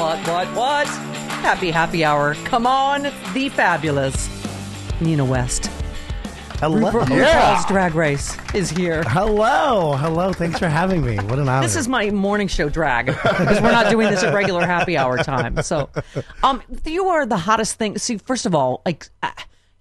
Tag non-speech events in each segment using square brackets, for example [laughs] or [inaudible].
What, what, what? Happy happy hour. Come on, the fabulous Nina West. Hello. RuPaul- Yeah. RuPaul's Drag Race is here. Hello. Hello. Thanks for having me. What an honor. This is my morning show drag because we're not doing this at regular happy hour time. So, um, you are the hottest thing. See, first of all, like uh,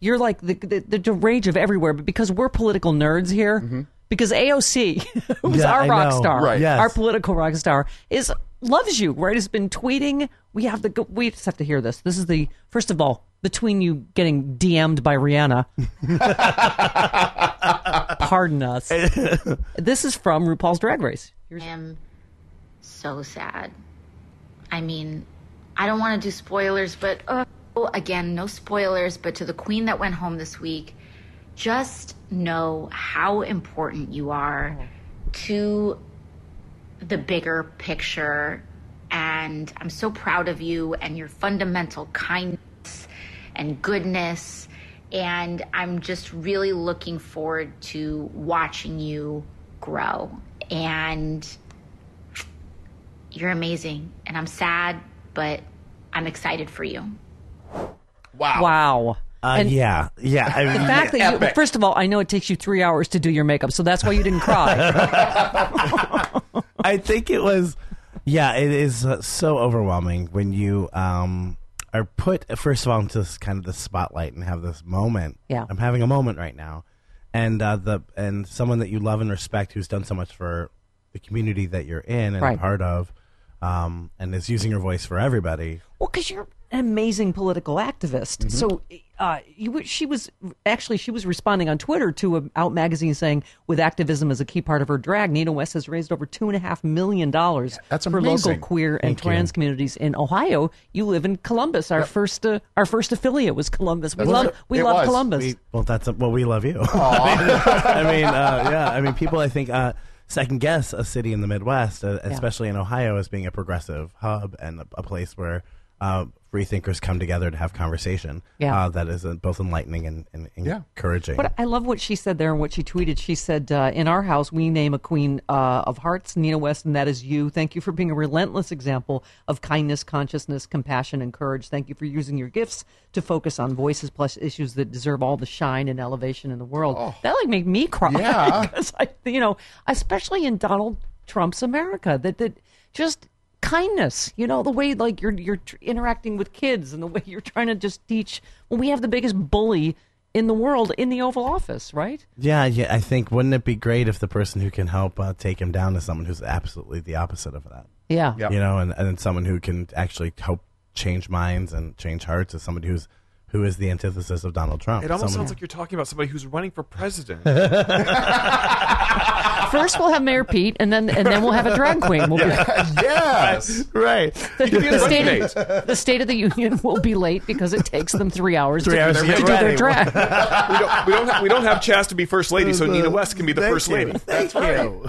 you're like the the, the rage of everywhere, but because we're political nerds here, because AOC, [laughs] who's Yeah, our rock star, Right. Yes. our political rock star, is loves you. Right? Has been tweeting. We have the we just have to hear this. This is the first of all between you getting DM'd by Rihanna. [laughs] Pardon us. this is from RuPaul's Drag Race. I am so sad. I mean, I don't want to do spoilers, but uh, again, no spoilers. But to the queen that went home this week, just know how important you are to the bigger picture. And I'm so proud of you and your fundamental kindness and goodness. And I'm just really looking forward to watching you grow. And you're amazing. And I'm sad, but I'm excited for you. Wow. Wow. Uh, And yeah. Yeah. I The mean, fact that you, first of all, I know it takes you three hours to do your makeup, so that's why you didn't cry. [laughs] I think it was. Yeah, it is uh, so overwhelming when you um, are put first of all into this kind of the spotlight and have this moment. Yeah. I'm having a moment right now, and uh, the and someone that you love and respect who's done so much for the community that you're in and Right. part of, um, and is using your voice for everybody. well, because you're amazing political activist. Mm-hmm. So uh, you, she was actually she was responding on Twitter to a Out magazine saying, with activism as a key part of her drag, Nina West has raised over two and a half million dollars That's for amazing. local queer and Thank you. trans communities in Ohio. You live in Columbus. Our first uh, our first affiliate was Columbus. We That's love right. we It love was. Columbus. We, well, that's a, well, we love you. [laughs] I mean, uh, yeah. I mean, people. I think uh, second guess a city in the Midwest, uh, especially in Ohio, as being a progressive hub and a, a place where uh, free thinkers come together to have conversation. Yeah. uh, that is both enlightening and, and Yeah. encouraging. But I love what she said there and what she tweeted. She said, uh, "In our house, we name a queen uh, of hearts, Nina West, and that is you. Thank you for being a relentless example of kindness, consciousness, compassion, and courage. Thank you for using your gifts to focus on voices plus issues that deserve all the shine and elevation in the world." That like made me cry Yeah. [laughs] because I, you know, especially in Donald Trump's America, that that just kindness you know the way like you're you're tr- interacting with kids and the way [laughs] you're trying to just teach when we have the biggest bully in the world in the Oval Office, right? yeah, yeah. I think wouldn't it be great if the person who can help uh, take him down is someone who's absolutely the opposite of that. Yeah. Yep. You know, and and then someone who can actually help change minds and change hearts is somebody who's who is the antithesis of Donald Trump. It almost Someone- sounds like you're talking about somebody who's running for president. [laughs] First we'll have Mayor Pete, and then and then we'll have a drag queen. We'll be, [laughs] yes. right. the, the state of, the State of the Union will be late because it takes them three hours Three to, hours to to get do their ready. drag. [laughs] we don't. We don't. Have, we don't have Chaz to be first lady, so Nina West can be the Thank first you. lady. Thank you.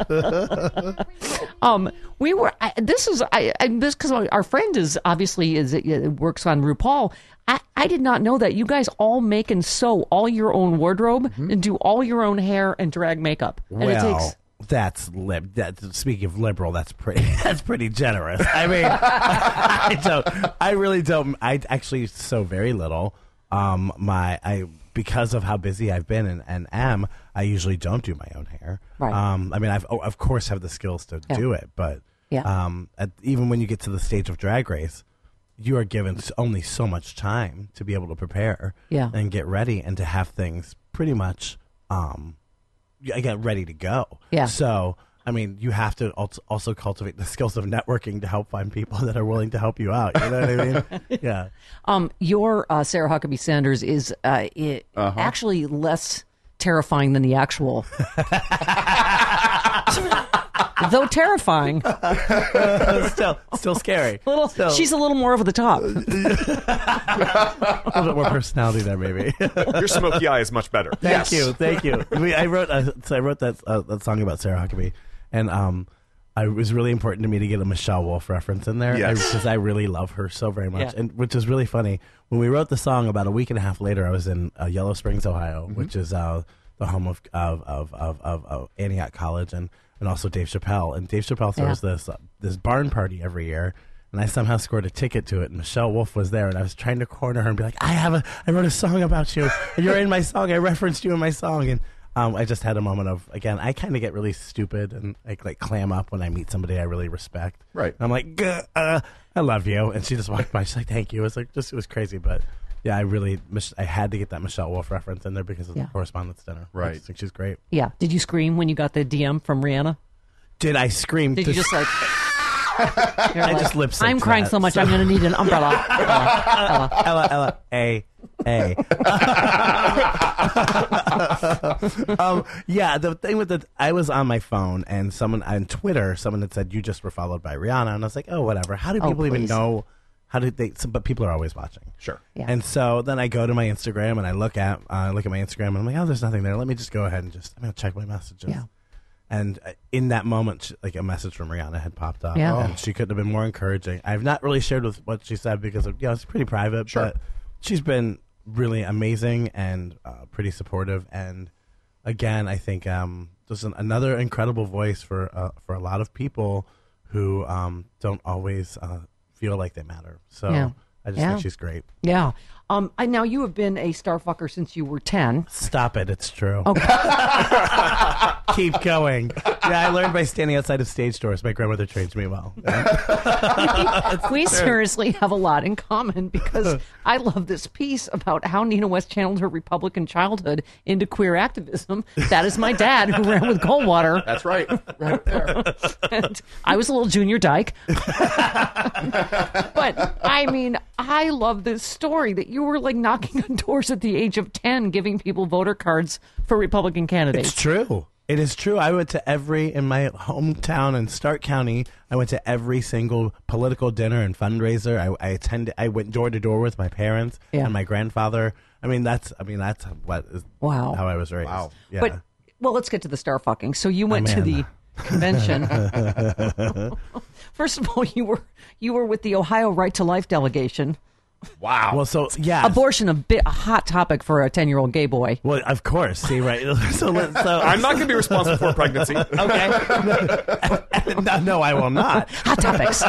Um, we were. I, this is I, I this because our friend is obviously is uh, works on RuPaul. I, I did not know that you guys all make and sew all your own wardrobe and do all your own hair and drag makeup. And it well, takes that's lib. That speaking of liberal, that's pretty. [laughs] That's pretty generous. I mean, [laughs] I don't. I really don't. I actually sew very little. Um, my I because of how busy I've been and, and am, I I usually don't do my own hair. Right. Um, I mean, I've oh, of course have the skills to Yeah. do it, but Yeah. um, at, even when you get to the stage of Drag Race, you are given only so much time to be able to prepare Yeah. and get ready and to have things pretty much um, y- get ready to go. Yeah. So. I mean, you have to also also cultivate the [laughs] skills of networking to help find people that are willing to help you out. You know what I mean? [laughs] yeah. Um, your uh, Sarah Huckabee Sanders is uh, i actually less terrifying than the actual. [laughs] Though terrifying, [laughs] still, still scary. [laughs] little Still. she's a little more over the top. a little bit more personality there, maybe. Your smoky eye is much better. thank you, thank you. We, I wrote, uh, so I wrote that uh, that song about Sarah Huckabee, and um, I, it was really important to me to get a Michelle Wolf reference in there Yes. because I, really love her so very much, Yeah. and which is really funny. When we wrote the song, about a week and a half later, I was in uh, Yellow Springs, Ohio, which is uh, the home of of, of, of, of of Antioch College, and and also Dave Chappelle. And Dave Chappelle throws this uh, this barn party every year. And I somehow scored a ticket to it, and Michelle Wolf was there, and I was trying to corner her and be like, "I have a, I wrote a song about you, and you're in my song. I referenced you in my song." And um, I just had a moment of, again, I kind of get really stupid and like like clam up when I meet somebody I really respect. Right. And I'm like, uh, "I love you," and she just walked by. She's like, "Thank you." It was like just, it was crazy, but yeah, I really, Mich- I had to get that Michelle Wolf reference in there because of Yeah. the correspondence dinner. I Right. just think she's great. Yeah. Did you scream when you got the DM from Rihanna? Did I scream? Did to you just like? You're [laughs] I like, just lip-synced I'm crying that, so much. so- I'm going to need an umbrella. [laughs] Ella, Ella. Ella, Ella, A, A. [laughs] um, yeah, the thing with the, I was on my phone and someone on Twitter, someone had said you just were followed by Rihanna, and I was like, oh, whatever. How do Oh, people even please. know? How did they? So, but people are always watching. Sure. Yeah. And so then I go to my Instagram and I look at uh, I look at my Instagram and I'm like, oh, there's nothing there. Let me just go ahead and just I'm gonna check my messages. Yeah. And uh, in that moment, sh- like a message from Rihanna had popped up, Yeah. and she couldn't have been more encouraging. I've not really shared with what she said because of, you know it's pretty private, Sure. but she's been really amazing and uh, pretty supportive. And again, I think um, there's an, another incredible voice for uh, for a lot of people who um, don't always uh, feel like they matter. So Yeah. I just Yeah. think she's great. Yeah. Um. I now you have been a starfucker since you were ten. Stop it! It's true. Okay. [laughs] Keep going. Yeah, I learned by standing outside of stage doors. My grandmother trained me well. [laughs] we seriously have a lot in common because I love this piece about how Nina West channeled her Republican childhood into queer activism. That is my dad who ran with Goldwater, That's right. Right there. and I was a little junior dyke. [laughs] but I mean, I love this story that you were like knocking on doors at the age of ten, giving people voter cards for Republican candidates. It's true. It is true. I went to every in my hometown in Stark County. I went to every single political dinner and fundraiser. I, I attended. I went door to door with my parents Yeah. and my grandfather. I mean, that's. I mean, that's what is Wow. how I was raised. Wow. Yeah. But well, let's get to the star fucking. So you went to the convention. [laughs] [laughs] First of all, you were you were with the Ohio Right to Life delegation. Wow. well, so yeah. Abortion a bit a hot topic for a ten year old gay boy. Well, of course. See, right. [laughs] so, let- so [laughs] I'm not going to be responsible for pregnancy. [laughs] okay. no, no, I will not. Hot topics.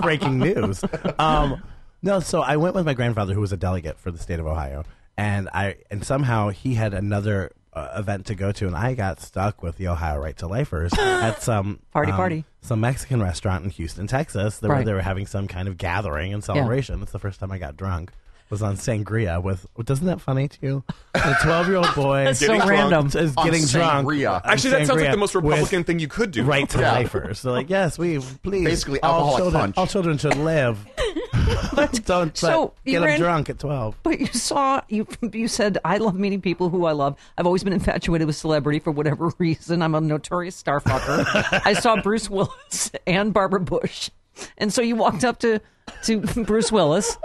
breaking news. Um, no, so I went with my grandfather, who was a delegate for the state of Ohio, and I and somehow he had another uh, event to go to, and I got stuck with the Ohio Right to Lifers [gasps] at some Party, um, party. some Mexican restaurant in Houston, Texas. They, were, Right. they were having some kind of gathering and celebration. It's the first time I got drunk. Was on sangria with. Doesn't that funny to you? A twelve-year-old [laughs] boy That's so Getting drunk. random. is On getting drunk. sangria. on Actually, that sounds like sangria the most with Republican thing you could do. right to Yeah. lifers. So like, yes, we please Basically all alcoholic children, punch. all children should live. [laughs] [laughs] [laughs] Don't So, but get them in- drunk at twelve. But you saw you you said I love meeting people who I love. I've always been infatuated with celebrity for whatever [laughs] reason. I'm a notorious star fucker. I saw Bruce Willis and Barbara Bush, and so you walked up to to Bruce Willis,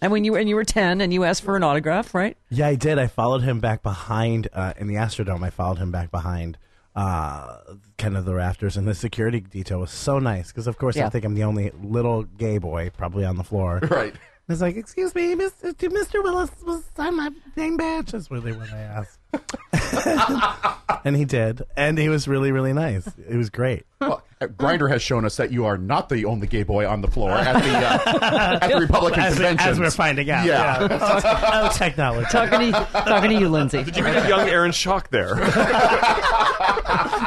and when you and you were ten, and you asked for an autograph, right? Yeah, I did. I followed him back behind uh, in the Astrodome. I followed him back behind uh, kind of the rafters, and the security detail was so nice because, of course, Yeah. I think I'm the only little gay boy probably on the floor. [laughs] Right. It's like, excuse me, Mr. to Mr. Willis was sign my name badge. That's really what I asked. [laughs] and he did, and he was really, really nice. It was great. Well, Grindr has shown us that you are not the only gay boy on the floor at the uh, at the [laughs] Republican as, we, convention. as we're finding out. Yeah. [laughs] oh, technology. talking to talking to you, Lindsay. Did you meet a young Aaron Schock there?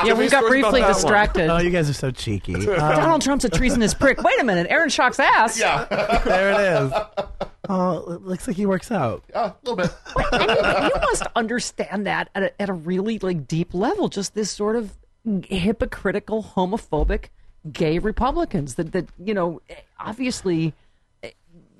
yeah, we got briefly that one. distracted. Oh, you guys are so cheeky. Um, Donald Trump's a treasonous prick. Wait a minute, Aaron Schock's ass. yeah, there it is. Oh, it looks like he works out. a little bit. I mean, you must understand that at a, at a really like deep level. Just this sort of hypocritical, homophobic, gay Republicans that that you know obviously.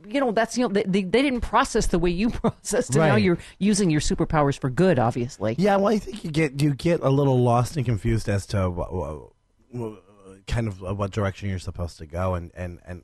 You know that's you know they, they, they didn't process the way you [laughs] processed, and now you're using your superpowers for good. Obviously, Yeah, well, I think you get you get a little lost and confused as to what, what, what- kind of uh, what direction you're supposed to go, and, and, and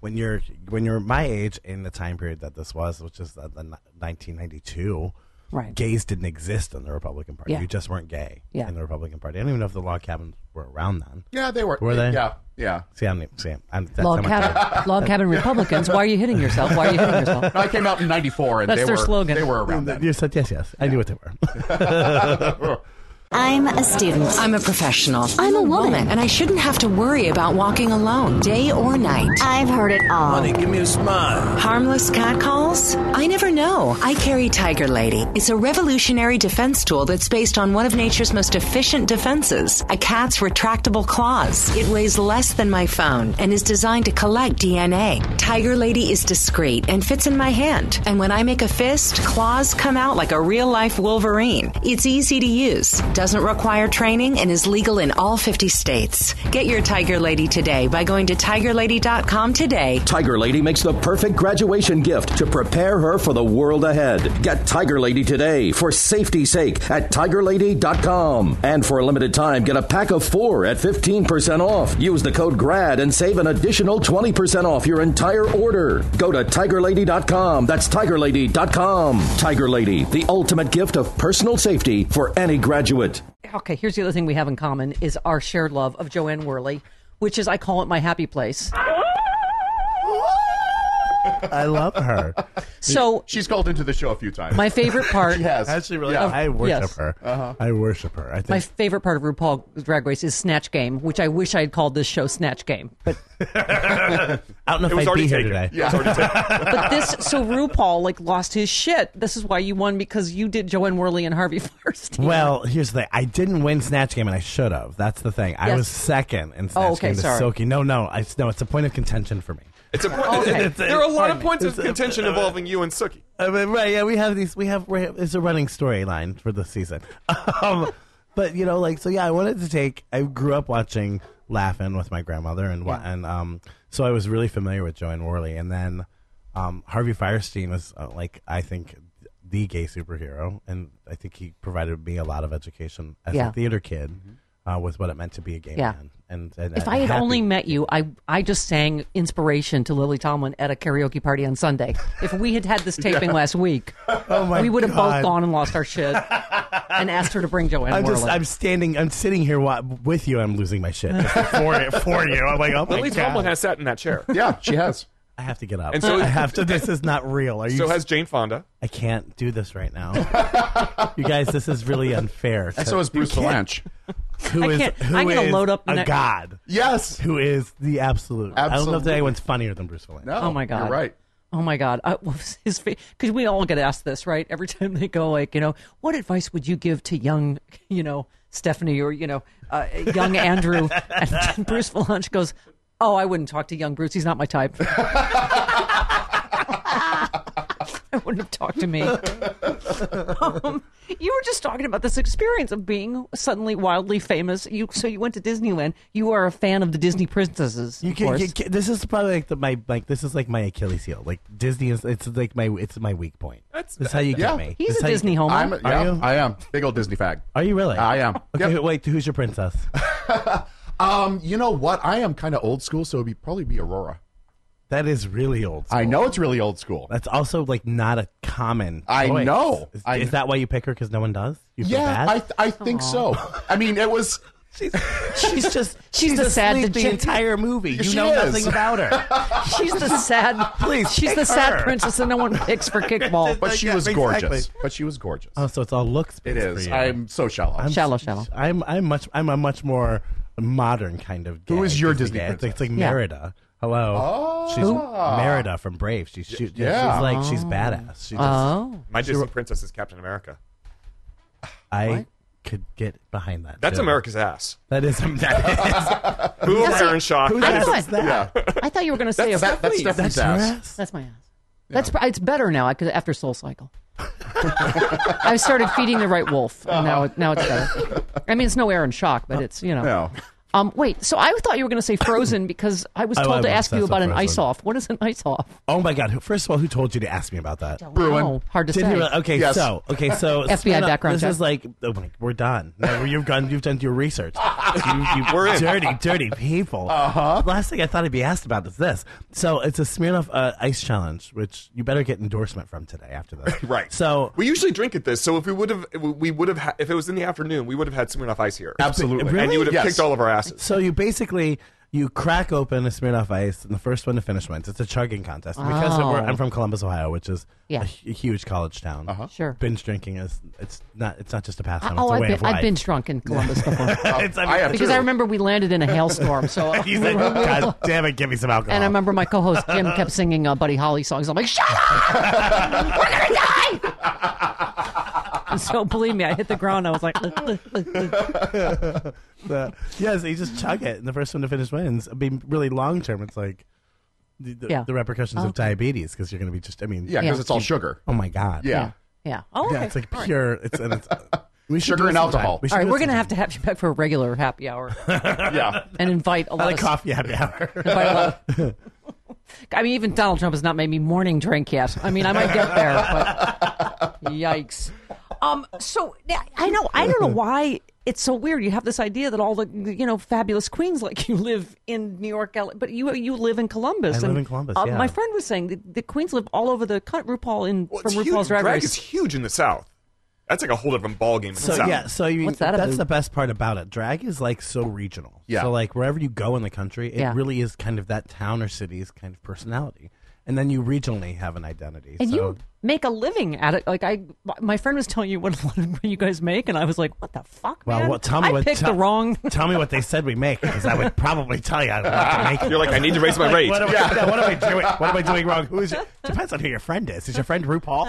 when you're when you're my age in the time period that this was, which is the, the 1992. Right. Gays didn't exist in the Republican Party. Yeah. You just weren't gay Yeah. in the Republican Party. I don't even know if the log cabins were around then. Yeah, they were. Were they? Yeah, yeah. See, I'm see, I'm that's log how much I- cabin, log [laughs] cabin Republicans. Why are you hitting yourself? Why are you hitting yourself? No, I came out in '94, and That's they their were slogan. they were around then. You said yes, yes. I knew what they were. [laughs] [laughs] I'm a student. I'm a professional. I'm a woman. And I shouldn't have to worry about walking alone, day or night. I've heard it all. Honey, give me a smile. Harmless catcalls? I never know. I carry Tiger Lady. It's a revolutionary defense tool that's based on one of nature's most efficient defenses a cat's retractable claws. It weighs less than my phone and is designed to collect DNA. Tiger Lady is discreet and fits in my hand. And when I make a fist, claws come out like a real life Wolverine. It's easy to use, doesn't require training, and is legal in all 50 states. Get your Tiger Lady today by going to tigerlady.com today Tiger Lady makes the perfect graduation gift to prepare her for the world ahead. Get Tiger Lady today for safety's sake at tigerlady.com. And for a limited time, get a pack of four at 15% off. Use the code GRAD and save an additional 20% off your entire order. Go to tigerlady.com. That's tigerlady.com. Tiger Lady, the ultimate gift of personal safety for any graduate. Okay, here's the other thing we have in common is our shared love of Jo Anne Worley, which is I call it my happy place. I love her. So She's called into the show a few times. my favorite [laughs] part yes, has. Actually, really, Yeah. I worship Yes. her. Uh-huh. I worship her. I think my favorite part of RuPaul Drag Race is Snatch Game, which I wish I had called this show Snatch Game. But [laughs] I don't know if was I'd already be here taken. today. Yeah, it was [laughs] but this so RuPaul like lost his shit. This is why you won because you did Jo Anne Worley and Harvey Fierstein. Well, here's the thing. I didn't win Snatch Game, and I should have. That's the thing. I was second in Snatch Oh, okay, Game to sorry. Silky. No, no, I, no. It's a point of contention for me. It's a, Okay. There are a lot of points of It's a- contention involving you and Suki. I mean, right? Yeah, we have these. We have. we have- It's a running storyline for the season. [laughs] Um, but you know, like, so yeah, I wanted to take. I grew up watching Laugh-In with my grandmother, and wa and um, so I was really familiar with Jo Anne Worley, and then um, Harvey Fierstein was uh, like I think the gay superhero, and I think he provided me a lot of education as Yeah. a theater kid uh, with what it meant to be a gay Yeah. man. And, and If I'm had happy- only met you, I I just sang inspiration to Lily Tomlin at a karaoke party on Sunday. If we had had this [laughs] taping last week, [laughs] oh we would have God. both gone and lost our shit [laughs] and asked her to bring Jo Anne I'm just, I'm standing, I'm sitting here with you. I'm losing my shit just for, for you. I'm like, oh my Lily god. Tomlin has sat in that chair. yeah, she has. I have to get up. And so- I have to. This is not real. Are you? So has Jane Fonda. I can't do this right now. you guys, this is really unfair. And so is Bruce You Vilanch. Who I is? can't- who I'm gonna is load up a ne- god. Yes. Who is the absolute? I don't know if Absolutely. anyone's funnier than Bruce Vilanch. No. Oh my God. You're right. Oh my God! I, what was [laughs] his because we all get asked this, right? Every time they go, like, you know, what advice would you give to young, [laughs] you know, Stephanie or you know, uh, young Andrew? [laughs] And Bruce Vilanch goes, "Oh, I wouldn't talk to young Bruce. He's not my type. [laughs] I wouldn't have talked to me." [laughs] um, you were just talking about this experience of being suddenly wildly famous. You so you went to Disneyland. You are a fan of the Disney princesses, You of can, course. you can- this is probably like the, my like this is like my Achilles heel. Like Disney is it's like my it's my weak point. That's- this is how you yeah. get me. He's This a how you Disney get- homo. I'm, Are yeah, you? I am. Big old Disney fag. Are you really? I am. Okay, Yep. wait. Who's your princess? [laughs] Um, you know what? I am kind of old school, so it'd be probably be Aurora. That is really old. I know it's really old school. That's also like not a common. I choice. know. Is, I- is that why you pick her? Because no one does. You feel yeah, bad? I th- I think so. I mean, it was. [laughs] she's, she's just [laughs] She's the sad the entire movie. You She know is. nothing about her. [laughs] She's the sad. Please, she's pick the sad princess that no one picks for kickball. But she Yeah, was exactly. gorgeous. But she was gorgeous. oh, so it's all looks. it is. I'm so shallow. I'm Shallow, shallow. I'm I'm much I'm a much more modern kind of. Gay. Who is your She's Disney gay. It's like, it's like? Merida. Hello. Oh. She's Who? Merida from Brave. She's she, yeah. she's like she's oh. badass. She just, Oh. My She- Disney princess is Captain America. I could get behind that. That's too. America's ass. That is [laughs] that is. Boom, That's it. Aaron Shaw. Whose I ass thought- is that? I thought you were going to say That's, about that, that's Stephanie's That's your ass. ass. That's my ass. That's it's better now because after Soul Cycle, I started feeding the right wolf, and now it, now it's better. I mean, it's no Aaron Schock, but it's you know. No. Um, wait, so I thought you were going to say [coughs] Frozen because I was told I'm to ask you about an ice off. What is an ice off? Oh my god! First of all, who told you to ask me about that? Bruin. Oh, hard to Did say. he really- okay, Yes. so okay, so [laughs] FBI Smirnoff- background This check. is like oh my, we're done. No, you've done. You've done your research. [laughs] You, you We're in. dirty, dirty people. Uh-huh. Last thing I thought I'd be asked about is this. So it's a Smirnoff uh, Ice Challenge, which you better get endorsement from today after this. [laughs] Right. So we usually drink at this. So if we would have, we would have, ha- if it was in the afternoon, we would have had Smirnoff Ice here. Absolutely. Really? And you would have Yes. kicked all of our asses. So you basically you crack open a Smirnoff Ice, and the first one to finish wins. It's a chugging contest. And Because Oh. we're, I'm from Columbus, Ohio, which is Yeah. a, hu- huge college town. Uh-huh. Sure. Binge drinking is it's not it's not just a pastime. oh, it's a I've way been, of life. I've been drunk in Columbus before [laughs] It's- I mean, I have because too. I remember we landed in a hailstorm. So [laughs] you said, [laughs] God damn it, give me some alcohol. And I remember my co-host Jim kept singing uh, Buddy Holly songs. I'm like, shut up! We're gonna die! And [laughs] so believe me, I hit the ground. I was like, [laughs] [laughs] the, yes, you just chug it, and the first one to finish wins. I mean, really long term, it's like the, the, Yeah. the repercussions of oh, Okay. diabetes because you're going to be just. I mean, Yeah, because Yeah. it's all sugar. Oh my god. Yeah. yeah. Oh, Yeah, it's like All right. pure. It's and it's. We should Sugar do and sometime. alcohol. We should All right, do it we're gonna have to have you back for a regular happy hour Yeah. and invite a lot Not a of coffee happy hour. invite a lot of- I mean, even Donald Trump has not made me morning drink yet. I mean, I might get there, but yikes. Um. So I know. I don't know why it's so weird. You have this idea that all the you know fabulous queens like you live in New York, LA, but you you live in Columbus. I live in Columbus, uh, yeah. My friend was saying the, the queens live all over the country. RuPaul in Well, from RuPaul's huge. Drag Drag Race. is huge in the South. That's like a whole different ballgame in So South. yeah, so you, What's that that's about? the best part about it. Drag is like so regional. Yeah. So like wherever you go in the country, it Yeah. really is kind of that town or city's kind of personality, and then you regionally have an identity. And so, you make a living at it. Like I, my friend was telling you what, [laughs] what you guys make, and I was like, "What the fuck, well, man? what, tell me I what picked tell- the wrong." [laughs] Tell me what they said we make because I would probably tell you what to make. it. You're like, I need to raise my Like, rate. What am, I, yeah, [laughs] what am I doing? What am I doing wrong? Who is it? Depends on who your friend is. Is your friend RuPaul?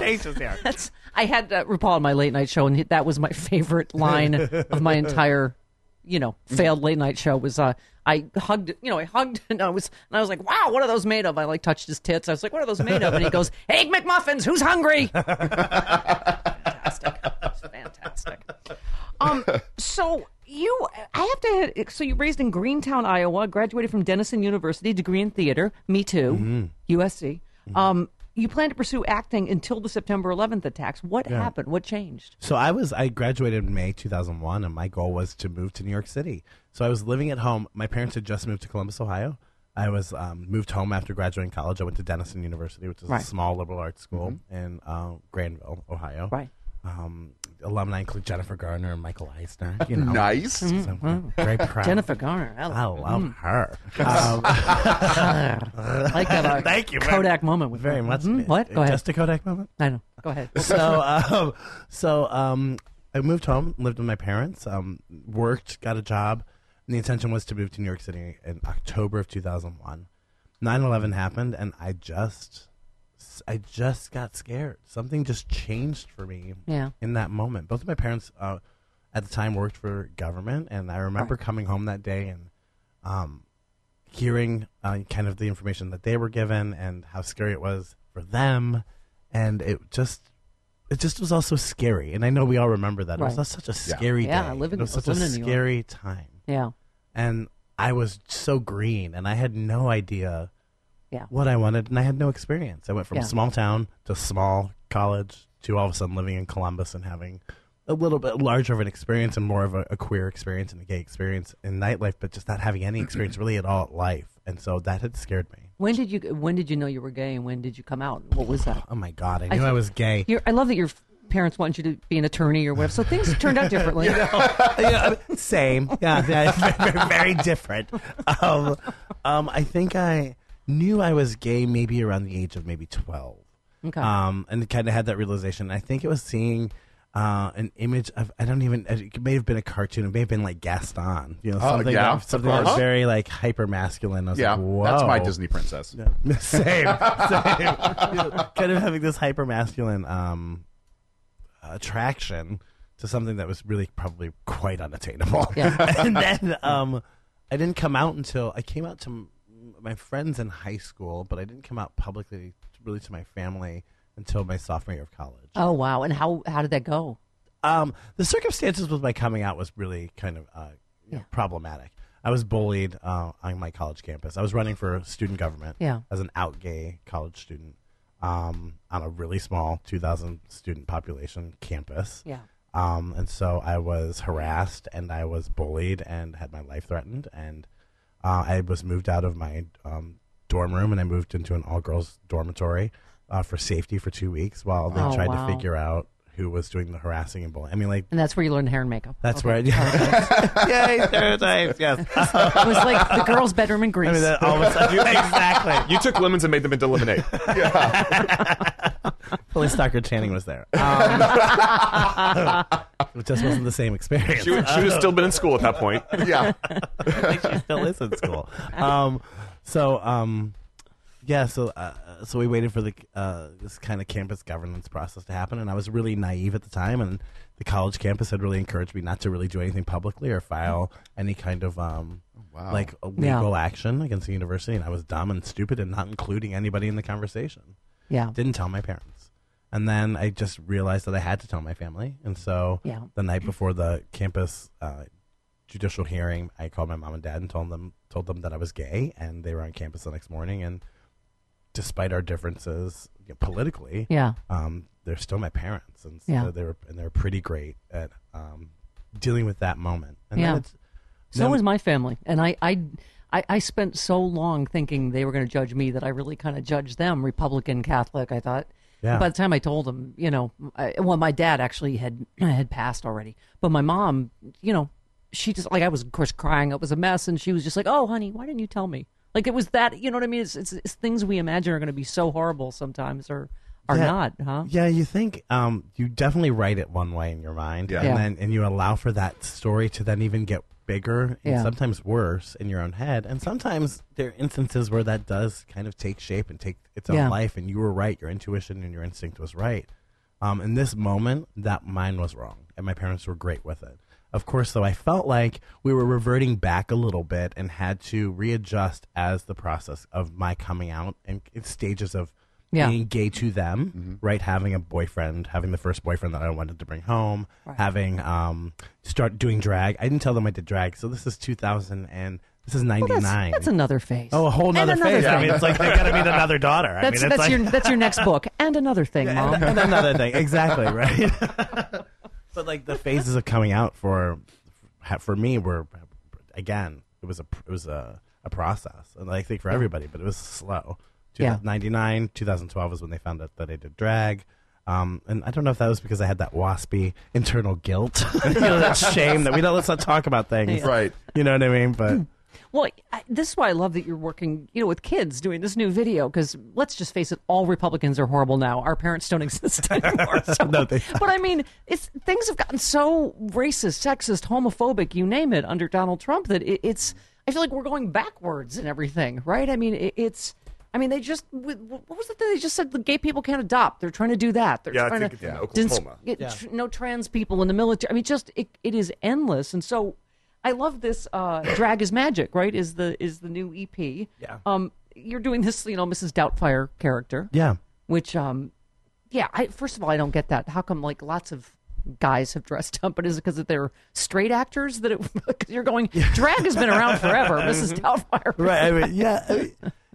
Changes there. That's I had uh, RuPaul on my late night show, and that was my favorite line of my entire, you know, failed late night show. Was uh, I hugged, you know, I hugged, [laughs] and I was, and I was like, "Wow, what are those made of?" I like touched his tits. I was like, "What are those made of?" And he goes, [laughs] "Egg McMuffins. Who's hungry?" [laughs] fantastic, fantastic. Um, so you, I have to. So you raised in Greentown, Iowa, graduated from Denison University, degree in theater. Me too, USC. Um, you plan to pursue acting until the September 11th attacks. What Yeah. happened? What changed? So I was I graduated in May 2001 and my goal was to move to New York City. So I was living at home. My parents had just moved to Columbus, Ohio. I was um, moved home after graduating college. I went to Denison University, which is Right. a small liberal arts school in uh, Granville, Ohio. Right. Um, alumni include Jennifer Garner and Michael Eisner. You know, Nice. So I'm very proud. Jennifer Garner. I I love- love Mm. her. Um, like that. Uh, [laughs] Thank you. very- Kodak moment with very her. much. Mhm. What? Go ahead. Just a Kodak moment. I know. Go ahead. [laughs] so um, so um, I moved home, lived with my parents, um, worked, got a job, and the intention was to move to New York City in October of 2001. 9/11 happened, and I just I just got scared. Something just changed for me. Yeah. In that moment, both of my parents uh, at the time worked for government, and I remember coming home that day and um, hearing uh, kind of the information that they were given and how scary it was for them, and it just it just was also scary. And I know we all remember that it was such a scary Yeah, day. I live in- it was such a living in scary time. Yeah. and I was so green, and I had no idea Yeah. what I wanted, and I had no experience. I went from Yeah. small town to small college to all of a sudden living in Columbus and having a little bit larger of an experience and more of a, a queer experience and a gay experience in nightlife, but just not having any experience really at all at life. And so that had scared me. When did you When did you know you were gay, and when did you come out? What was that? Oh my God, I knew I, was gay. I love that your parents wanted you to be an attorney or whatever. So things turned out differently. [laughs] Yeah, same. Yeah, yeah very, [laughs] very different. Um, um, I think I knew I was gay maybe around the age of maybe 12. Okay. Um, and kind of had that realization. I think it was seeing uh, an image of I don't even it may have been a cartoon. It may have been like Gaston. You know, Oh, something yeah, that, something that was very like hyper masculine. I was Yeah, like, Whoa. that's my Disney princess. Yeah. [laughs] same, same. You [laughs] know, kind of having this hyper masculine um, attraction to something that was really probably quite unattainable. Yeah. [laughs] and then um, I didn't come out until I came out to m- my friends in high school, but I didn't come out publicly, really to my family until my sophomore year of college. Oh wow! And how how did that go? Um, the circumstances with my coming out was really kind of uh, you know, problematic. I was bullied uh, on my college campus. I was running for student government Yeah. as an out gay college student um, on a really small 2,000 student population campus. Yeah. Um, and so I was harassed and I was bullied and had my life threatened. And uh, I was moved out of my um, dorm room and I moved into an all girls dormitory uh, for safety for two weeks while they Oh, tried wow. to figure out who was doing the harassing and bullying. I mean, like, And that's where you learned hair and makeup. that's Okay. where I. [laughs] Yay, stereotypes, yes. it was like the girl's bedroom in Grease. I mean, that all of a sudden, exactly. You took lemons and made them into lemonade. [laughs] Police Stockard Channing was there. Um, [laughs] it just wasn't the same experience. She, would- she would have still been in school at that point. [laughs] Yeah. I think she still is in school. Um, so, um, yeah, so uh, so we waited for the uh, this kind of campus governance process to happen, and I was really naive at the time, and the college campus had really encouraged me not to really do anything publicly or file any kind of um, wow. like a Yeah. legal action against the university, and I was dumb and stupid and not including anybody in the conversation. Yeah. Didn't tell my parents. And then I just realized that I had to tell my family. And so Yeah. the night before the campus uh, judicial hearing, I called my mom and dad and told them told them that I was gay, and they were on campus the next morning. And despite our differences you know, politically, Yeah. um, they're still my parents, and so Yeah. they were and they were pretty great at um, dealing with that moment. And Yeah. then it's, So was my family, and I, I, I, I spent so long thinking they were going to judge me that I really kind of judged them, Republican, Catholic. I thought. Yeah. By the time I told him, you know, I, well, my dad actually had [clears throat] had passed already, but my mom, you know, she just like I was of course crying. It was a mess, and she was just like, "Oh, honey, why didn't you tell me?" Like it was that, you know what I mean? It's it's, it's things we imagine are going to be so horrible sometimes, or are Yeah. not, huh? Yeah, you think um, you definitely write it one way in your mind, Yeah. and Yeah. then and you allow for that story to then even get bigger and Yeah. sometimes worse in your own head. And sometimes there are instances where that does kind of take shape and take its own Yeah. life, and you were right, your intuition and your instinct was right. Um, in this moment, that mine was wrong, and my parents were great with it. Of course, though, I felt like we were reverting back a little bit and had to readjust as the process of my coming out and stages of Yeah. being gay to them, right? Having a boyfriend, having the first boyfriend that I wanted to bring home, having um, start doing drag. I didn't tell them I did drag, so this is 2000 and this is Well, 99. that's, that's another phase. oh, a whole And nother another phase. I mean, it's like they got to meet another daughter. I That's mean, it's that's like, your that's your next [laughs] book, and another thing, mom. and, and another thing, exactly [laughs] right. [laughs] but like the phases of coming out for for me were again it was a it was a, a process, and I think for everybody, but it was slow. Yeah. 99, 2012 is when they found out that I did drag. Um, and I don't know if that was because I had that waspy internal guilt, [laughs] you know, that shame that we don't let's not talk about things, Right. You know what I mean? But [clears throat] Well, I, this is why I love that you're working, you know, with kids doing this new video. Because let's just face it, all Republicans are horrible now. Our parents don't [laughs] exist anymore. So- [laughs] No, they- but I mean, it's things have gotten so racist, sexist, homophobic, you name it, under Donald Trump that it, it's. I feel like we're going backwards and everything, right? I mean, it, it's. I mean, they just what was it that they just said? The gay people can't adopt. They're trying to do that. They're Yeah, I trying think to it's in Oklahoma. get tr- no trans people in the military. I mean, just it, it is endless. And so I love this. Uh, Drag is magic, right? Is the is the new EP? Yeah. Um, you're doing this, you know, Mrs. Doubtfire character, yeah, which um, yeah. I first of all, I don't get that. How come like lots of guys have dressed up, but is it because they're straight actors that it, [laughs] 'cause you're going? Drag has been around forever, Mrs. [laughs] Doubtfire. right. I mean, yeah. I mean,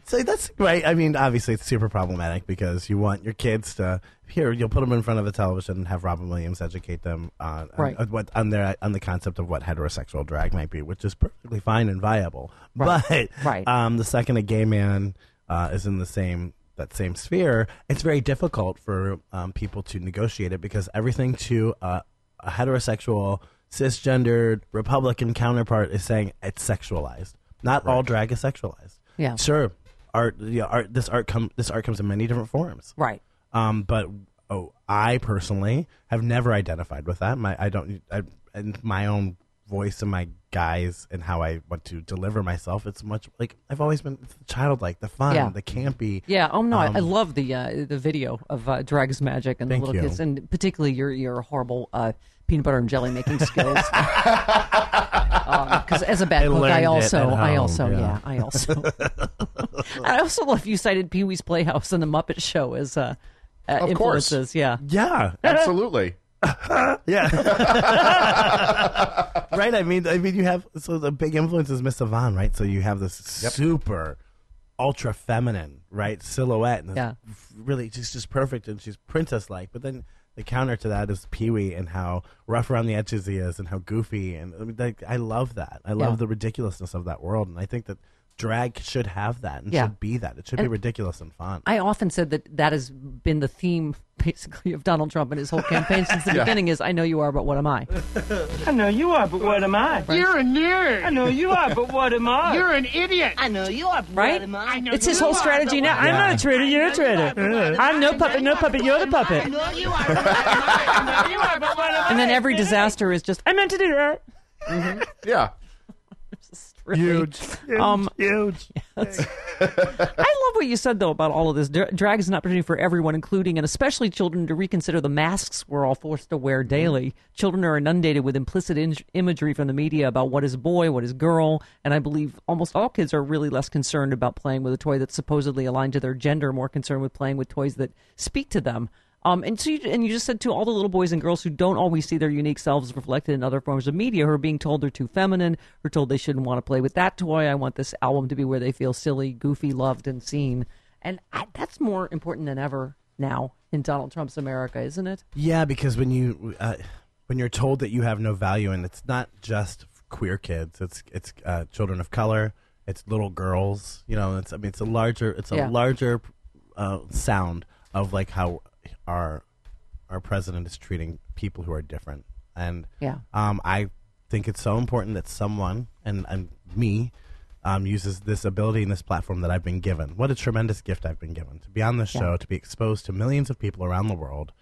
so that's right. I mean, obviously, it's super problematic because you want your kids to here. You'll put them in front of a television and have Robin Williams educate them on, Right. on what on their on the concept of what heterosexual drag might be, which is perfectly fine and viable. Right. But Right. um, the second a gay man uh, is in the same that same sphere, it's very difficult for um, people to negotiate it because everything to uh, a heterosexual cisgendered Republican counterpart is saying it's sexualized. Not all drag is sexualized. Yeah. Sure, art. Yeah, art. This art come. This art comes in many different forms. Right. Um, but oh, I personally have never identified with that. My I don't I, and my own voice and my guys and how I want to deliver myself. It's much like I've always been childlike, the fun, Yeah. the campy. Yeah. Oh no, I, I Um, love the uh, the video of uh, Drags Magic and the little you. kids, and particularly your your horrible uh, peanut butter and jelly making [laughs] skills. [laughs] Because as a bad I cook, I also, at I also, yeah. yeah. I also, [laughs] [laughs] I also love you cited Pee Wee's Playhouse and the Muppet Show as uh, uh, Of course. influences. Yeah. Yeah. [laughs] Absolutely. yeah. right. I mean, I mean, you have so the big influence is Miss Savant, right? So you have this super, ultra feminine, right silhouette, and Yeah. really just just perfect, and she's princess like. But then the counter to that is Pee Wee and how rough around the edges he is, and how goofy, and I mean, like, I love that. I love Yeah. the ridiculousness of that world, and I think that drag should have that and Yeah. should be that. It should be ridiculous and fun. I often said that that has been the theme, [laughs] basically, of Donald Trump and his whole campaign since the [laughs] Yeah. beginning. Is I know you are, but what am I? I know you are, but what am I? You're a nerd. I know you are, but what am I? You're an idiot. I know you are, but Right? what am I? I know It's his whole are, strategy now. I'm am not I? a traitor. You're a traitor. I'm no puppet. No puppet. You're the puppet. I know you are, but what am I? I know you are, but what am I? And then every disaster is just I meant to do that. Yeah. Really. Huge. Um, huge. Yes. [laughs] I love what you said though about all of this. Drag is an opportunity for everyone, including and especially children, to reconsider the masks we're all forced to wear daily. Children are inundated with implicit in- imagery from the media about what is boy, what is girl, and I believe almost all kids are really less concerned about playing with a toy that's supposedly aligned to their gender, more concerned with playing with toys that speak to them. Um, and so, you, and you just said to all the little boys and girls who don't always see their unique selves reflected in other forms of media, who are being told they're too feminine, who are told they shouldn't want to play with that toy. I want this album to be where they feel silly, goofy, loved, and seen. And I, that's more important than ever now in Donald Trump's America, isn't it? Yeah, because when you uh, when you're told that you have no value, and it's not just queer kids, it's it's uh, children of color, it's little girls. You know, it's I mean, it's a larger it's a Yeah. larger uh, sound of like how our our president is treating people who are different, and Yeah. um, I think it's so important that someone and and me. Um, uses this ability and this platform that I've been given. What a tremendous gift I've been given to be on this Yeah. show, to be exposed to millions of people around the world,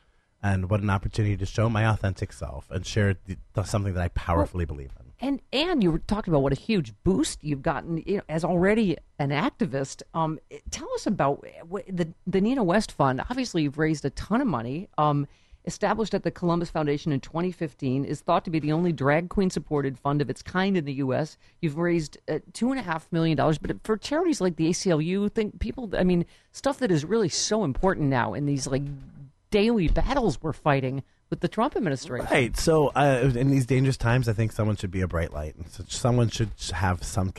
and what an opportunity to show my authentic self and share the, something that I powerfully believe in. And and you were talking about what a huge boost you've gotten you know, as already an activist. Um, tell us about the the Nina West Fund. Obviously, you've raised a ton of money. Um, established at the Columbus Foundation in 2015, is thought to be the only drag queen supported fund of its kind in the U.S. You've raised uh, two and a half million dollars, but for charities like the ACLU, think people. I mean, stuff that is really so important now in these like daily battles we're fighting with the Trump administration. Right. So, uh, in these dangerous times, I think someone should be a bright light. So someone should have some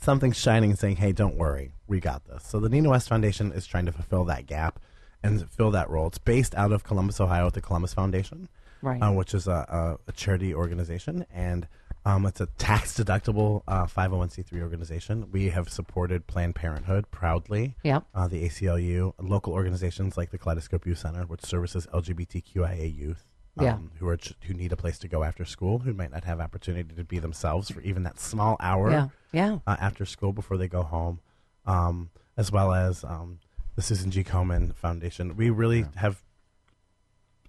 something shining, saying, "Hey, don't worry, we got this." So, the Nina West Foundation is trying to fulfill that gap and fill that role. It's based out of Columbus, Ohio, at the Columbus Foundation, Right. uh, which is a, a, a charity organization, and um, it's a tax deductible uh, 501c3 organization. We have supported Planned Parenthood proudly. Yep. Uh, the ACLU, local organizations like the Kaleidoscope Youth Center, which services LGBTQIA youth Yeah. um, who are who need a place to go after school, who might not have opportunity to be themselves for even that small hour Yeah, yeah. Uh, after school before they go home, um, as well as um, the Susan G. Komen Foundation. We really have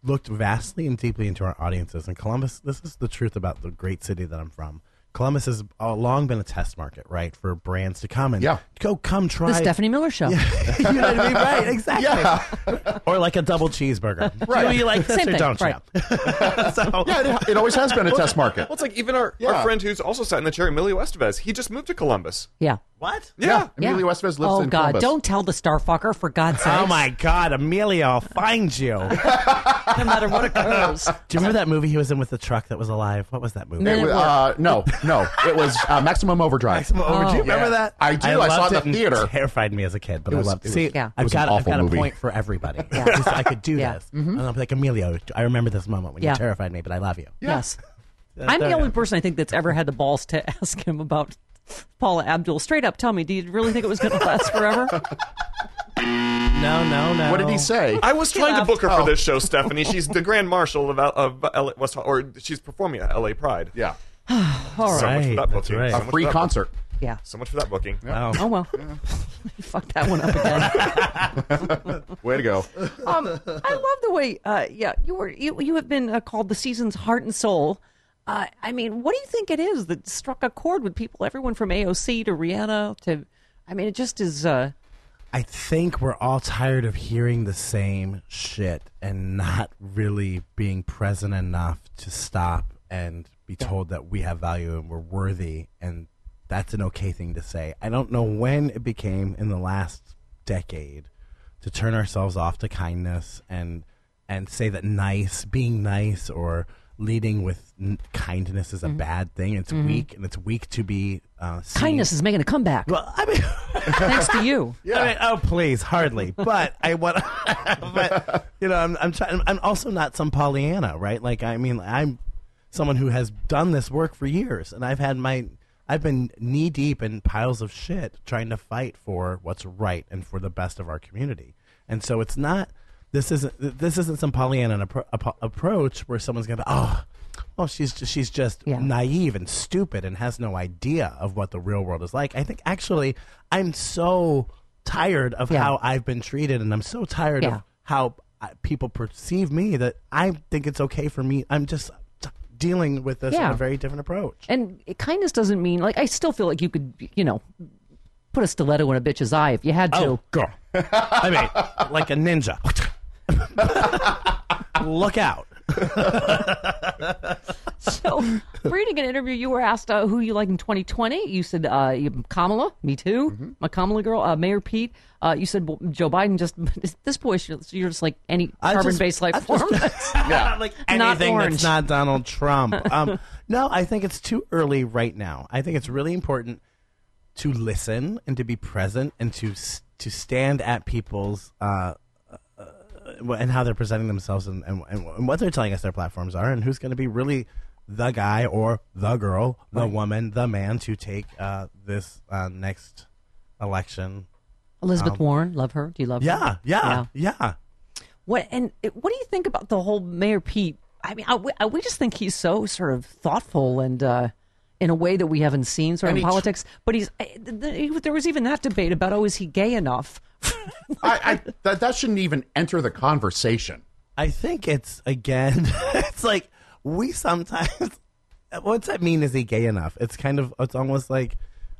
looked vastly and deeply into our audiences. And Columbus, this is the truth about the great city that I'm from. Columbus has uh, long been a test market, right, for brands to come and Yeah. go, come try The Stephanie Miller Show. [laughs] you know what I mean? Right, [laughs] exactly. Yeah. Or like a double cheeseburger. [laughs] Right. Do you like this Same or thing, don't right. you? so, Yeah, it, it always has been a test market. Well, it's like even our, Yeah. our friend who's also sat in the chair, Emilio Estevez, he just moved to Columbus. Yeah. what? Yeah. Emilio Estevez lives in. oh in God! Columbus. Don't tell the starfucker for God's sake. Oh my God, Emilio, I'll find you. Do no matter what occurs. Do you remember that movie he was in with the truck that was alive? What was that movie? It was- uh, no, no. It was uh, Maximum Overdrive. Maximum Overdrive. Do you remember Yeah. that? I do. I saw loved it in the and theater. Terrified me as a kid, but It I was- loved. it See, was- Yeah. it I've was an got I've awful got movie. a point for everybody. Yeah. Just- I could do Yeah. this, and I'll be like Emilio. I remember this moment when Yeah. you terrified me, but I love you. Yes. I'm the only you person I think that's ever had the balls to [laughs] ask him about Paula Abdul. Straight up, tell me, do you really think it was going to last forever? [laughs] No, no, no. What did he say? I was trying to laughed. book her for Oh. this show, Stephanie. She's the Grand Marshal of, L- of LA, West, or she's performing at LA Pride. Yeah, [sighs] All So much for Right, that that's booking. right. So a much free for that concert. Yeah. So much for that booking. Oh well, [laughs] you fucked that one up again. [laughs] Way to go. um, I love the way, uh, yeah, you were you you have been uh, called the season's heart and soul. Uh, I mean, what do you think it is that struck a chord with people? Everyone from AOC to Rihanna to, I mean, it just is. Uh, I think we're all tired of hearing the same shit and not really being present enough to stop and be told that we have value and we're worthy and that's an okay thing to say. I don't know when it became in the last decade to turn ourselves off to kindness and and say that nice, being nice or leading with n- kindness is a bad thing. It's Mhm. weak and it's weak to be uh, kindness is making a comeback. Well, I mean, [laughs] thanks to you. [laughs] I mean, oh please, hardly. But I want, [laughs] but you know, I'm I'm trying. I'm also not some Pollyanna, right? Like, I mean, I'm someone who has done this work for years, and I've had my, I've been knee deep in piles of shit trying to fight for what's right and for the best of our community. And so it's not. This isn't. This isn't some Pollyanna appro- appro- approach where someone's gonna. Oh, oh, she's just, she's just naive and stupid and has no idea of what the real world is like. I think actually, I'm so tired of Yeah. how I've been treated, and I'm so tired Yeah. of how uh, people perceive me that I think it's okay for me. I'm just dealing with this in a very different approach. And it kindness doesn't mean like I still feel like you could, you know, put a stiletto in a bitch's eye if you had to. Oh, girl. I mean, like a ninja. [laughs] Look out. [laughs] so, reading an interview, you were asked uh, who you like in 2020. You said uh, Kamala, me too, Mm-hmm. my Kamala girl. Uh, Mayor Pete, uh, you said well, Joe Biden. Just at [laughs] this point, you're you're just like any carbon-based life I form. [laughs] just- [laughs] like Not anything orange. that's not Donald Trump. Um, no, I think it's too early right now. I think it's really important to listen and to be present and to to stand at people's uh, uh, and how they're presenting themselves and, and, and what they're telling us their platforms are and who's going to be really the guy or the girl, the Right. woman, the man to take uh, this uh, next election. Elizabeth Um, Warren, love her. Do you love Yeah, her? yeah, yeah. Yeah. What and it- what do you think about the whole Mayor Pete? I mean, I, we, I- we just think he's so sort of thoughtful and uh, in a way that we haven't seen sort of And in he tr- politics. But he's eh, th- th- there was even that debate about oh, is he gay enough? [laughs] I, I that that shouldn't even enter the conversation. I think it's again. [laughs] it's like we sometimes. [laughs] What's that mean? Is he gay enough? It's kind of. It's almost like,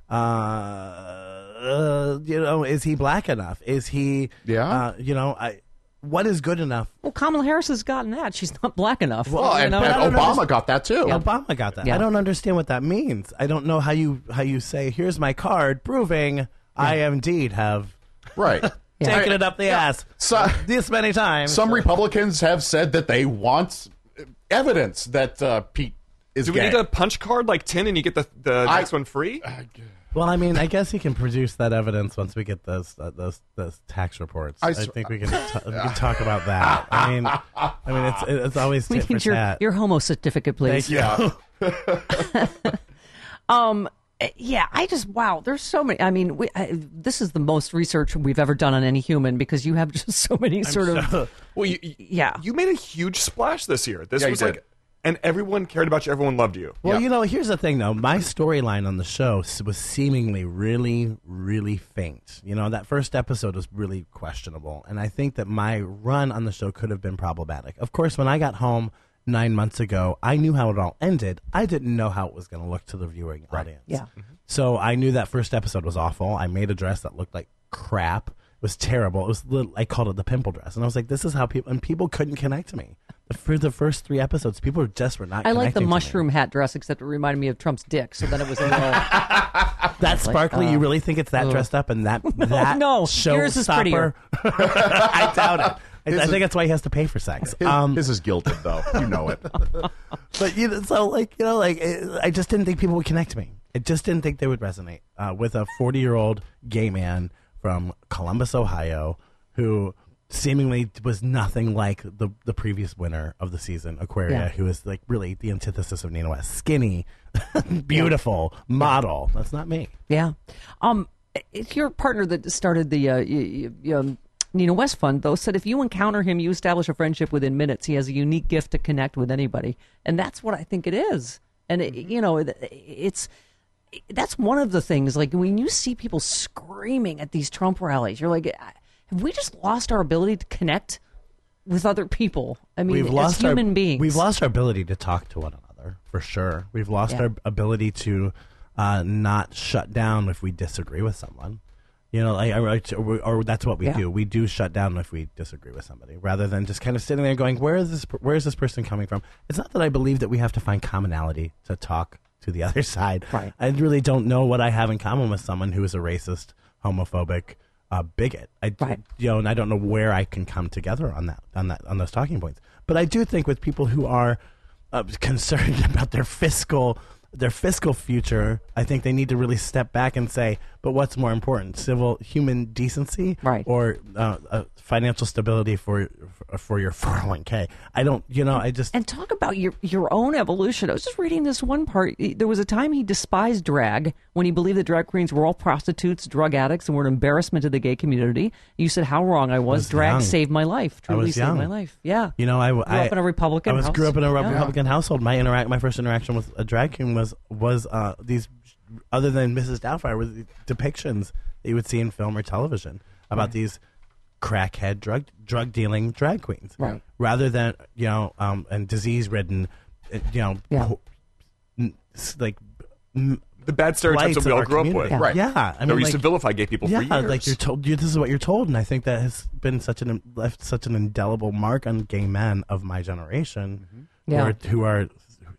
uh, uh you know, is he black enough? Is he? Yeah. Uh, you know, I. What is good enough? Well, Kamala Harris has gotten that. She's not black enough. Well, and, You know? and I Obama understand- got that too. Obama got that. Yeah. I don't understand what that means. I don't know how you how you say, "Here's my card proving I indeed have Right. [laughs] taken it up the ass So, this many times." some Republicans have said that they want evidence that uh, Pete is Do we gay. need a punch card like 10 and you get the, the I- next one free? Well, I mean, I guess he can produce that evidence once we get those uh, those those tax reports. I think we can t- we can talk about that. I mean, I mean, it's it's always we need your tat. your homo certificate, please. Thank you. [laughs] [laughs] Um. Eh, Yeah, I just wow. There's so many. I mean, we, I, this is the most research we've ever done on any human because you have [laughs] just so many sort of. Well, you, you- Yeah. you made a huge splash this year. This Yeah, you was did. like, and everyone cared about you. Everyone loved you. Well, you know, here's the thing, though. My storyline on the show was seemingly really, really faint. You know, that first episode was really questionable, and I think that my run on the show could have been problematic. Of course, when I got home nine months ago, I knew how it all ended. I didn't know how it was going to look to the viewing audience. Yeah. So I knew that first episode was awful. I made a dress that looked like crap. It was terrible. It was little, I called it the pimple dress, and I was like, "This is how people." And people couldn't connect to me. For the first three episodes, people just were not. I like the connecting me. mushroom hat dress, except it reminded me of Trump's dick. So then it was a little. [laughs] That Like, sparkly, uh, you really think it's that ugh. dressed up and that [laughs] that no, show yours is prettier. [laughs] I doubt it. I, I think that's why he has to pay for sex. His, Um, his is gilded, though. You know it. [laughs] but you know, so like you know, like eh, I just didn't think people would connect to me. I just didn't think they would resonate uh, with a forty-year-old gay man from Columbus, Ohio, who seemingly was nothing like the the previous winner of the season, Aquaria, Yeah. who is like really the antithesis of Nina West, skinny, [laughs] beautiful model. That's not me. Yeah. Um, it's your partner that started the uh, y- y- um, Nina West Fund, though, said if you encounter him, you establish a friendship within minutes. He has a unique gift to connect with anybody, and that's what I think it is. And it, you know, it, it's that's one of the things. Like when you see people screaming at these Trump rallies, you're like, have we just lost our ability to connect with other people? I mean, we've as lost human our, beings. We've lost our ability to talk to one another for sure. We've lost Yeah. our ability to uh, not shut down if we disagree with someone. You know, like, or, or, or that's what we Yeah. do. We do shut down if we disagree with somebody, rather than just kind of sitting there going, "Where is this? Where is this person coming from?" It's not that I believe that we have to find commonality to talk to the [laughs] other side. Right. I really don't know what I have in common with someone who is a racist, homophobic, uh, bigot. I, you know, and I don't know where I can come together on that, on that, on those talking points. But I do think with people who are uh, concerned [laughs] about their fiscal, their fiscal future, I think they need to really step back and say, "But what's more important, civil, human decency, right. or uh, uh, financial stability for for your 401k?" I don't, you know, I just and talk about your your own evolution. I was just reading this one part. There was a time he despised drag when he believed that drag queens were all prostitutes, drug addicts, and were an embarrassment to the gay community. You said how wrong I was. was drag young. saved my life. I Truly saved young. my life. Yeah. You know, I Grew I up in a Republican I was house. grew up in a Yeah. Republican household. My interact, my first interaction with a drag queen was was uh, these, other than Mrs. Doubtfire, was the depictions that you would see in film or television about Right. these crackhead drug drug dealing drag queens, Right. Rather than you know, um, and disease ridden, you know, Yeah. po- n- s- like. m- The bad stereotypes plights that we of all our grew up community. with. Right. Yeah, I That mean, we used to like- vilify gay people for yeah, years. like you're told. You, this is what you're told, and I think that has been such an left such an indelible mark on gay men of my generation, Yeah. who, are, who are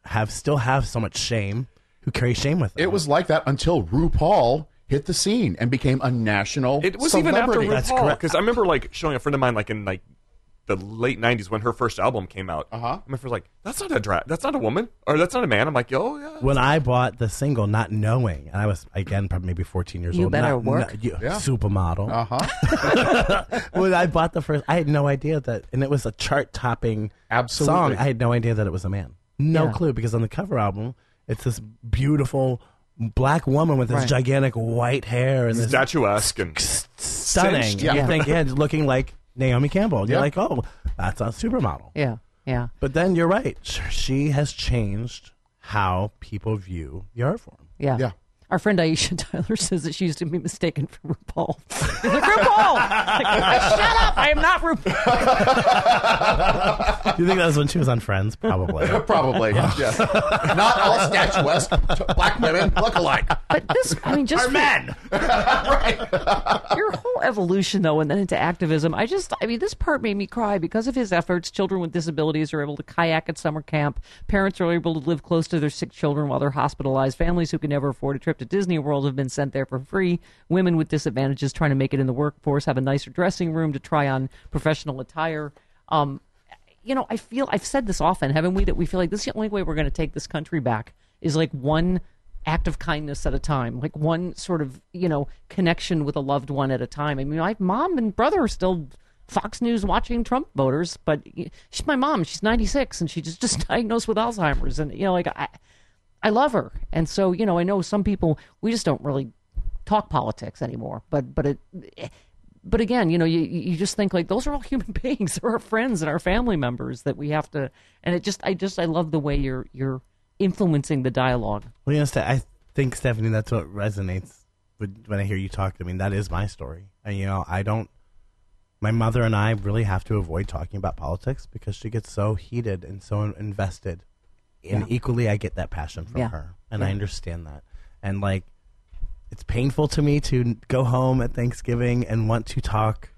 have still have so much shame, who carry shame with them. It was like that until RuPaul hit the scene and became a national. It was even after celebrity. RuPaul because I remember like showing a friend of mine like in like the late '90s when her first album came out. Uh huh. My friend's like, "That's not a dra- That's not a woman, or that's not a man." I'm like, "Yo, yeah." when I bought the single, not knowing, and I was again probably maybe 14 years You old. better not, work. not- you- Yeah. supermodel. Uh huh. [laughs] when I bought the first, I had no idea that, and it was a chart-topping Absolutely. song. I had no idea that it was a man. No Yeah. clue because on the cover album, it's this beautiful black woman with this Right. gigantic white hair and this Statuesque and stunning. cinched. You think, yeah, looking like Naomi Campbell. You're Yeah. like, oh, that's a supermodel. Yeah. Yeah. But then you're right. She has changed how people view the art form. Yeah. Yeah. Our friend Aisha [laughs] Tyler says that she used to be mistaken for RuPaul. [laughs] She's like, RuPaul! Like, Shut up! I am not RuPaul. [laughs] Do you think that was when she was on Friends? Probably. Probably. yeah. Not all statuesque black women look alike. But this, I mean, just Are men. Right. Your whole evolution though and then into activism i just i mean this part made me cry because of his efforts children with disabilities are able to kayak at summer camp parents are able to live close to their sick children while they're hospitalized families who can never afford a trip to disney world have been sent there for free women with disadvantages trying to make it in the workforce have a nicer dressing room to try on professional attire um, you know i feel i've said this often haven't we that we feel like this is the only way we're going to take this country back is like one act of kindness at a time, like one sort of, you know, connection with a loved one at a time. I mean, my mom and brother are still Fox News watching Trump voters, but she's my mom. She's 96 and she just, just diagnosed with Alzheimer's. And, you know, like, I, I love her. And so, you know, I know some people, we just don't really talk politics anymore, but, but it, but again, you know, you you just think like those are all [laughs] human beings. They're our friends and our family members that we have to. And it just, I just, I love the way you're you're influencing the dialogue. Well, you know, I think Stephanie, that's what resonates with, when I hear you talk. I mean, that is my story, and you know, I don't. My mother and I really have to avoid talking about politics because she gets so heated and so invested. And Yeah. equally, I get that passion from Yeah. her, and I understand that. And like, it's painful to me to go home at Thanksgiving and want to talk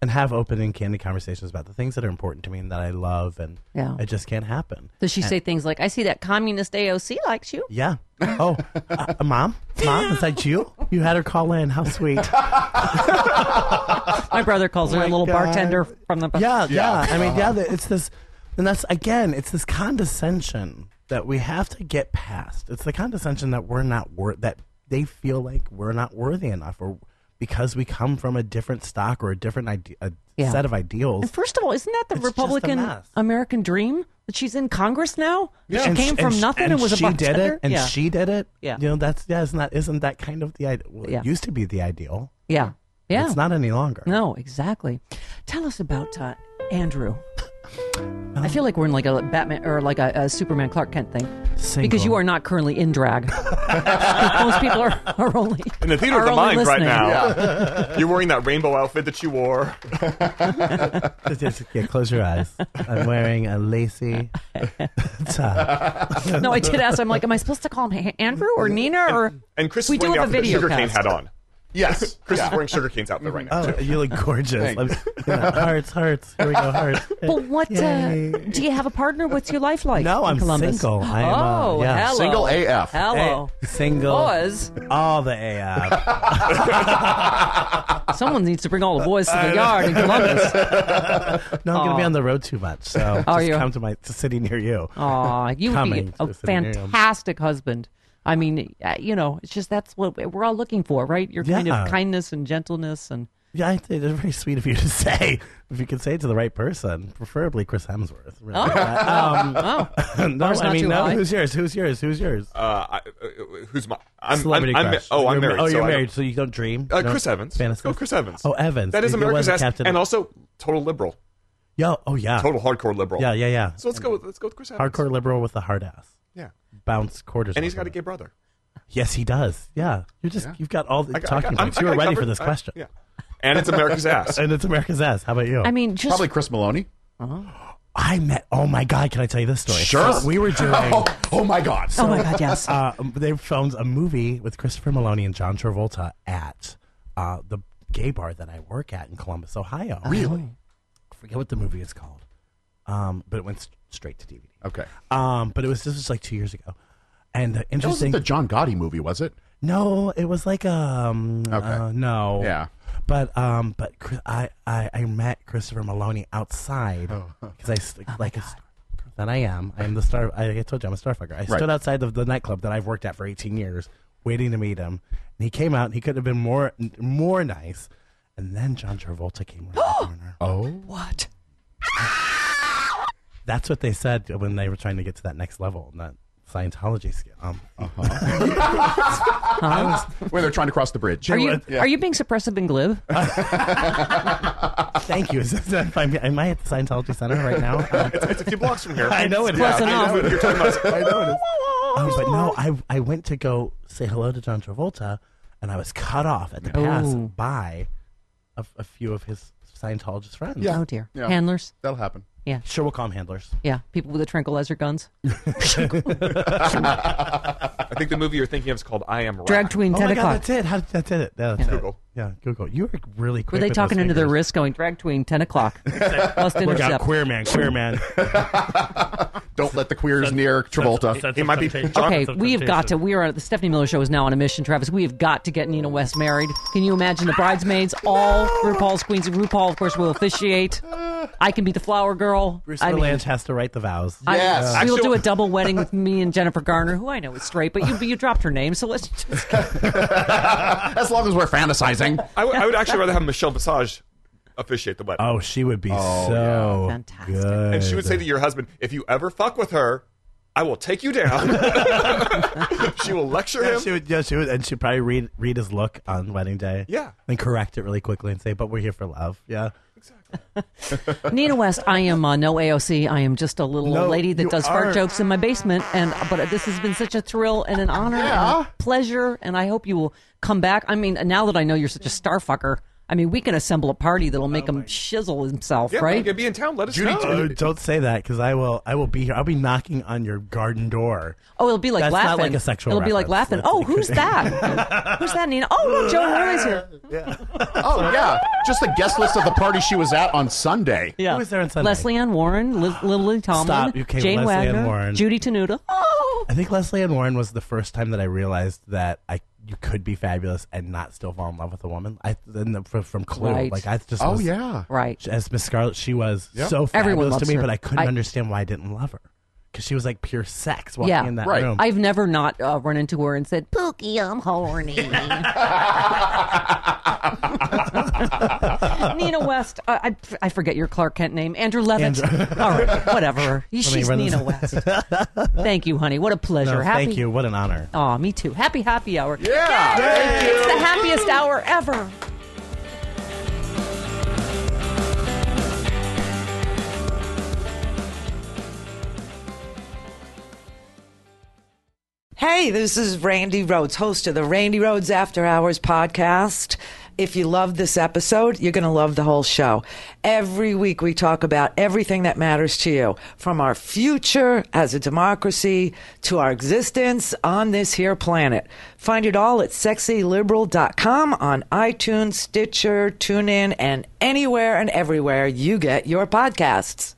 and have open and candid conversations about the things that are important to me and that I love, and Yeah. it just can't happen. Does she And- say things like, "I see that communist AOC likes you"? yeah. Oh, [laughs] uh, mom, mom, is that you? You had her call in. How sweet. [laughs] My brother calls her Oh a little God. bartender from the Yeah, yeah. I mean, yeah. the- It's this, and that's again, it's this condescension that we have to get past. It's the condescension that we're not worth. That they feel like we're not worthy enough, or because we come from a different stock or a different ide- a Yeah. set of ideals. And first of all, isn't that the It's Republican. American dream that she's in Congress now? That She And came sh- from nothing and, was a she did it, and yeah. she did it. Yeah. you know that's yeah. Isn't that isn't that kind of the ideal? Well, Yeah. It used to be the ideal. yeah, yeah. It's not any longer. No, exactly. Tell us about uh, Andrew. I feel like we're in like a Batman or like a, a Superman Clark Kent thing. Single. Because you are not currently in drag. [laughs] Most people are, are only In the theater of the only mind right listening. now. [laughs] You're wearing that rainbow outfit that you wore. [laughs] Just- just- yeah, close your eyes. I'm wearing a lacy top. No, I did ask. I'm like, am I supposed to call him Andrew or Nina or? And Chris we do have a the outfit that video Sugarcane cast. had on. Yes. Chris [laughs] Yeah. is wearing Sugarcane's outfit right now. Oh, too. you look gorgeous. I'm- yeah, hearts, hearts. Here we go, hearts. [laughs] But what? Uh, do you have a partner? What's your life like? No, I'm Columbus? single. I am, uh, oh, yeah. hello. Single AF. Hello. Eh, single. Boys. All the AF. [laughs] Someone needs to bring all the boys to the yard in Columbus. No, I'm going to be on the road too much. So Are just you? come to my to city near you. Aw, you would be a the city near you. fantastic husband. I mean, uh, you know, it's just that's what we're all looking for, right? Your kind Yeah. of kindness and gentleness and Yeah, I think it's very sweet of you to [laughs] say. If you can say it to the right person, preferably Chris Hemsworth. Really. Oh. um, [laughs] oh, [laughs] no, Bar's I mean, no. high. Who's yours? Who's yours? Who's yours? Uh, I, uh, who's my? I'm, Celebrity I'm, I'm, crush. oh, I'm You're ma- married. Oh, so you're I don't- married, so you don't dream. Uh, You Chris Evans. fantasize? Go Chris Evans. Oh, Evans. That is He America's a ass, captain. and also total liberal, Yeah. oh yeah, total hardcore liberal. yeah, yeah, yeah. So let's go. With, let's go with Chris Evans. Hardcore liberal with a hard ass. Yeah, Bounce quarters. and he's got a gay brother. Yes, he does. Yeah, you're just Yeah. you've got all the I got- I talking got- I'm- points. I You were got ready covered. for this I- question. yeah, and it's America's [laughs] ass. and it's America's ass. How about you? I mean, just Probably Chris Meloni. I met. Oh my God! Can I tell you this story? Sure. So [laughs] we were doing. [laughs] Oh, oh my God. oh my god, yes. uh, they filmed a movie with Christopher Meloni and John Travolta at uh, the gay bar that I work at in Columbus, Ohio. Really? I forget what the movie is called, um, but it went st- straight to DVD. Okay. Um, but it was this was like two years ago, and the That interesting. wasn't the John Gotti movie, was it? no, it was like um. Okay. uh, no. Yeah. But um, but Chris- I, I I met Christopher Meloni outside because I st- like a st- that I am. I am the star. I, I told you I'm a starfucker. I stood outside of the nightclub that I've worked at for 18 years, waiting to meet him. And he came out. and He could have been more more nice. And then John Travolta came around the [gasps] corner. Oh. what? That's what they said when they were trying to get to that next level, that Scientology skill. Um, [laughs] Where they're trying to cross the bridge. Are you are you being suppressive and glib? [laughs] Thank you. Is this, am, I, am I at the Scientology Center right now? Uh, [laughs] It's, it's a few blocks from here. I know it is. Close I enough. know you're talking about. I know it is. Um, but no, I I went to go say hello to John Travolta, and I was cut off at the pass Oh. by a, a few of his Scientologist friends. Yeah. Oh dear, Yeah. handlers. That'll happen. Yeah, Sure, we'll call them handlers. yeah. People with the tranquilizer guns. [laughs] I think the movie you're thinking of is called I Am Wrath. Drag Queen Oh ten my God, o'clock. that's it. How, that's it. That's Yeah. it. Google. Yeah, Google. You were really quick. Were they with talking those into their fingers. wrist, going drag tween ten o'clock? [laughs] Must Look out, intercept. queer man, queer man. [laughs] Don't let the queers near Travolta. He might be Temptation. Okay, we have got to. We are the Stephanie Miller Show is now on a mission, Travis. We have got to get Nina West married. Can you imagine the bridesmaids, all RuPaul's queens, RuPaul, of course, will officiate. I can be the flower girl. Bruce I mean, Vilanch has to write the vows. I- Yes. we will do a double wedding with me and Jennifer Garner, who I know is straight, but you you dropped her name, so let's just. [laughs] [laughs] As long as we're fantasizing. I would- would actually rather have Michelle Visage officiate the wedding. Oh, she would be Oh, so Fantastic. good. and she would say to your husband, if you ever fuck with her, I will take you down. [laughs] she will lecture Yeah, him. she would. Yeah, she would, and she'd probably read read his look on wedding day. Yeah. and correct it really quickly and say, "But we're here for love." Yeah, exactly. [laughs] Nina West, I am uh, no AOC. I am just a little No, lady that does fart aren't. jokes in my basement. And but this has been such a thrill and an honor and a pleasure. And I hope you will come back. I mean, now that I know you're such a star fucker, I mean, we can assemble a party that'll make oh, him shizzle himself, Yeah, right? you'll be in town. Let us Judy, know. Oh, don't say that because I will. I will be here. I'll be knocking on your garden door. Oh, it'll be like That's laughing. not like a sexual It'll be like reference. laughing. That's Oh, who's that? [laughs] who's that, Nina? Oh, look, Joe Roy's here. [laughs] Oh, yeah. Just the guest list of the party she was at on Sunday. Yeah. Who was there on Sunday? Lesley Ann Warren, Li- Lily Tomlin, Stop. Okay, Jane Lesley Ann Wagner, Warren. Judy Tenuta. Oh, I think Lesley Ann Warren was the first time that I realized that I you could be fabulous and not still fall in love with a woman. I then the, from, from Clue, Right. like I just Oh, was- yeah. right. as Miss Scarlet, she was Yep. so Everyone fabulous loves to me, her. but I couldn't I- understand why I didn't love her because she was like pure sex walking Yeah, in that right. room. I've never not uh, run into her and said, Pookie, I'm horny. [laughs] Nina West. Uh, I, I forget your Clark Kent name. Andrew Levitt. Andrew- All right, whatever. [laughs] She's run Nina this- West. [laughs] Thank you, honey. What a pleasure. No, happy, thank you. What an honor. Aw, me too. Happy, happy hour. Yeah. It's the happiest hour ever. Hey, this is Randi Rhodes, host of the Randi Rhodes After Hours podcast. If you love this episode, you're going to love the whole show. Every week we talk about everything that matters to you, from our future as a democracy to our existence on this here planet. Find it all at sexyliberal.com on iTunes, Stitcher, TuneIn, and anywhere and everywhere you get your podcasts.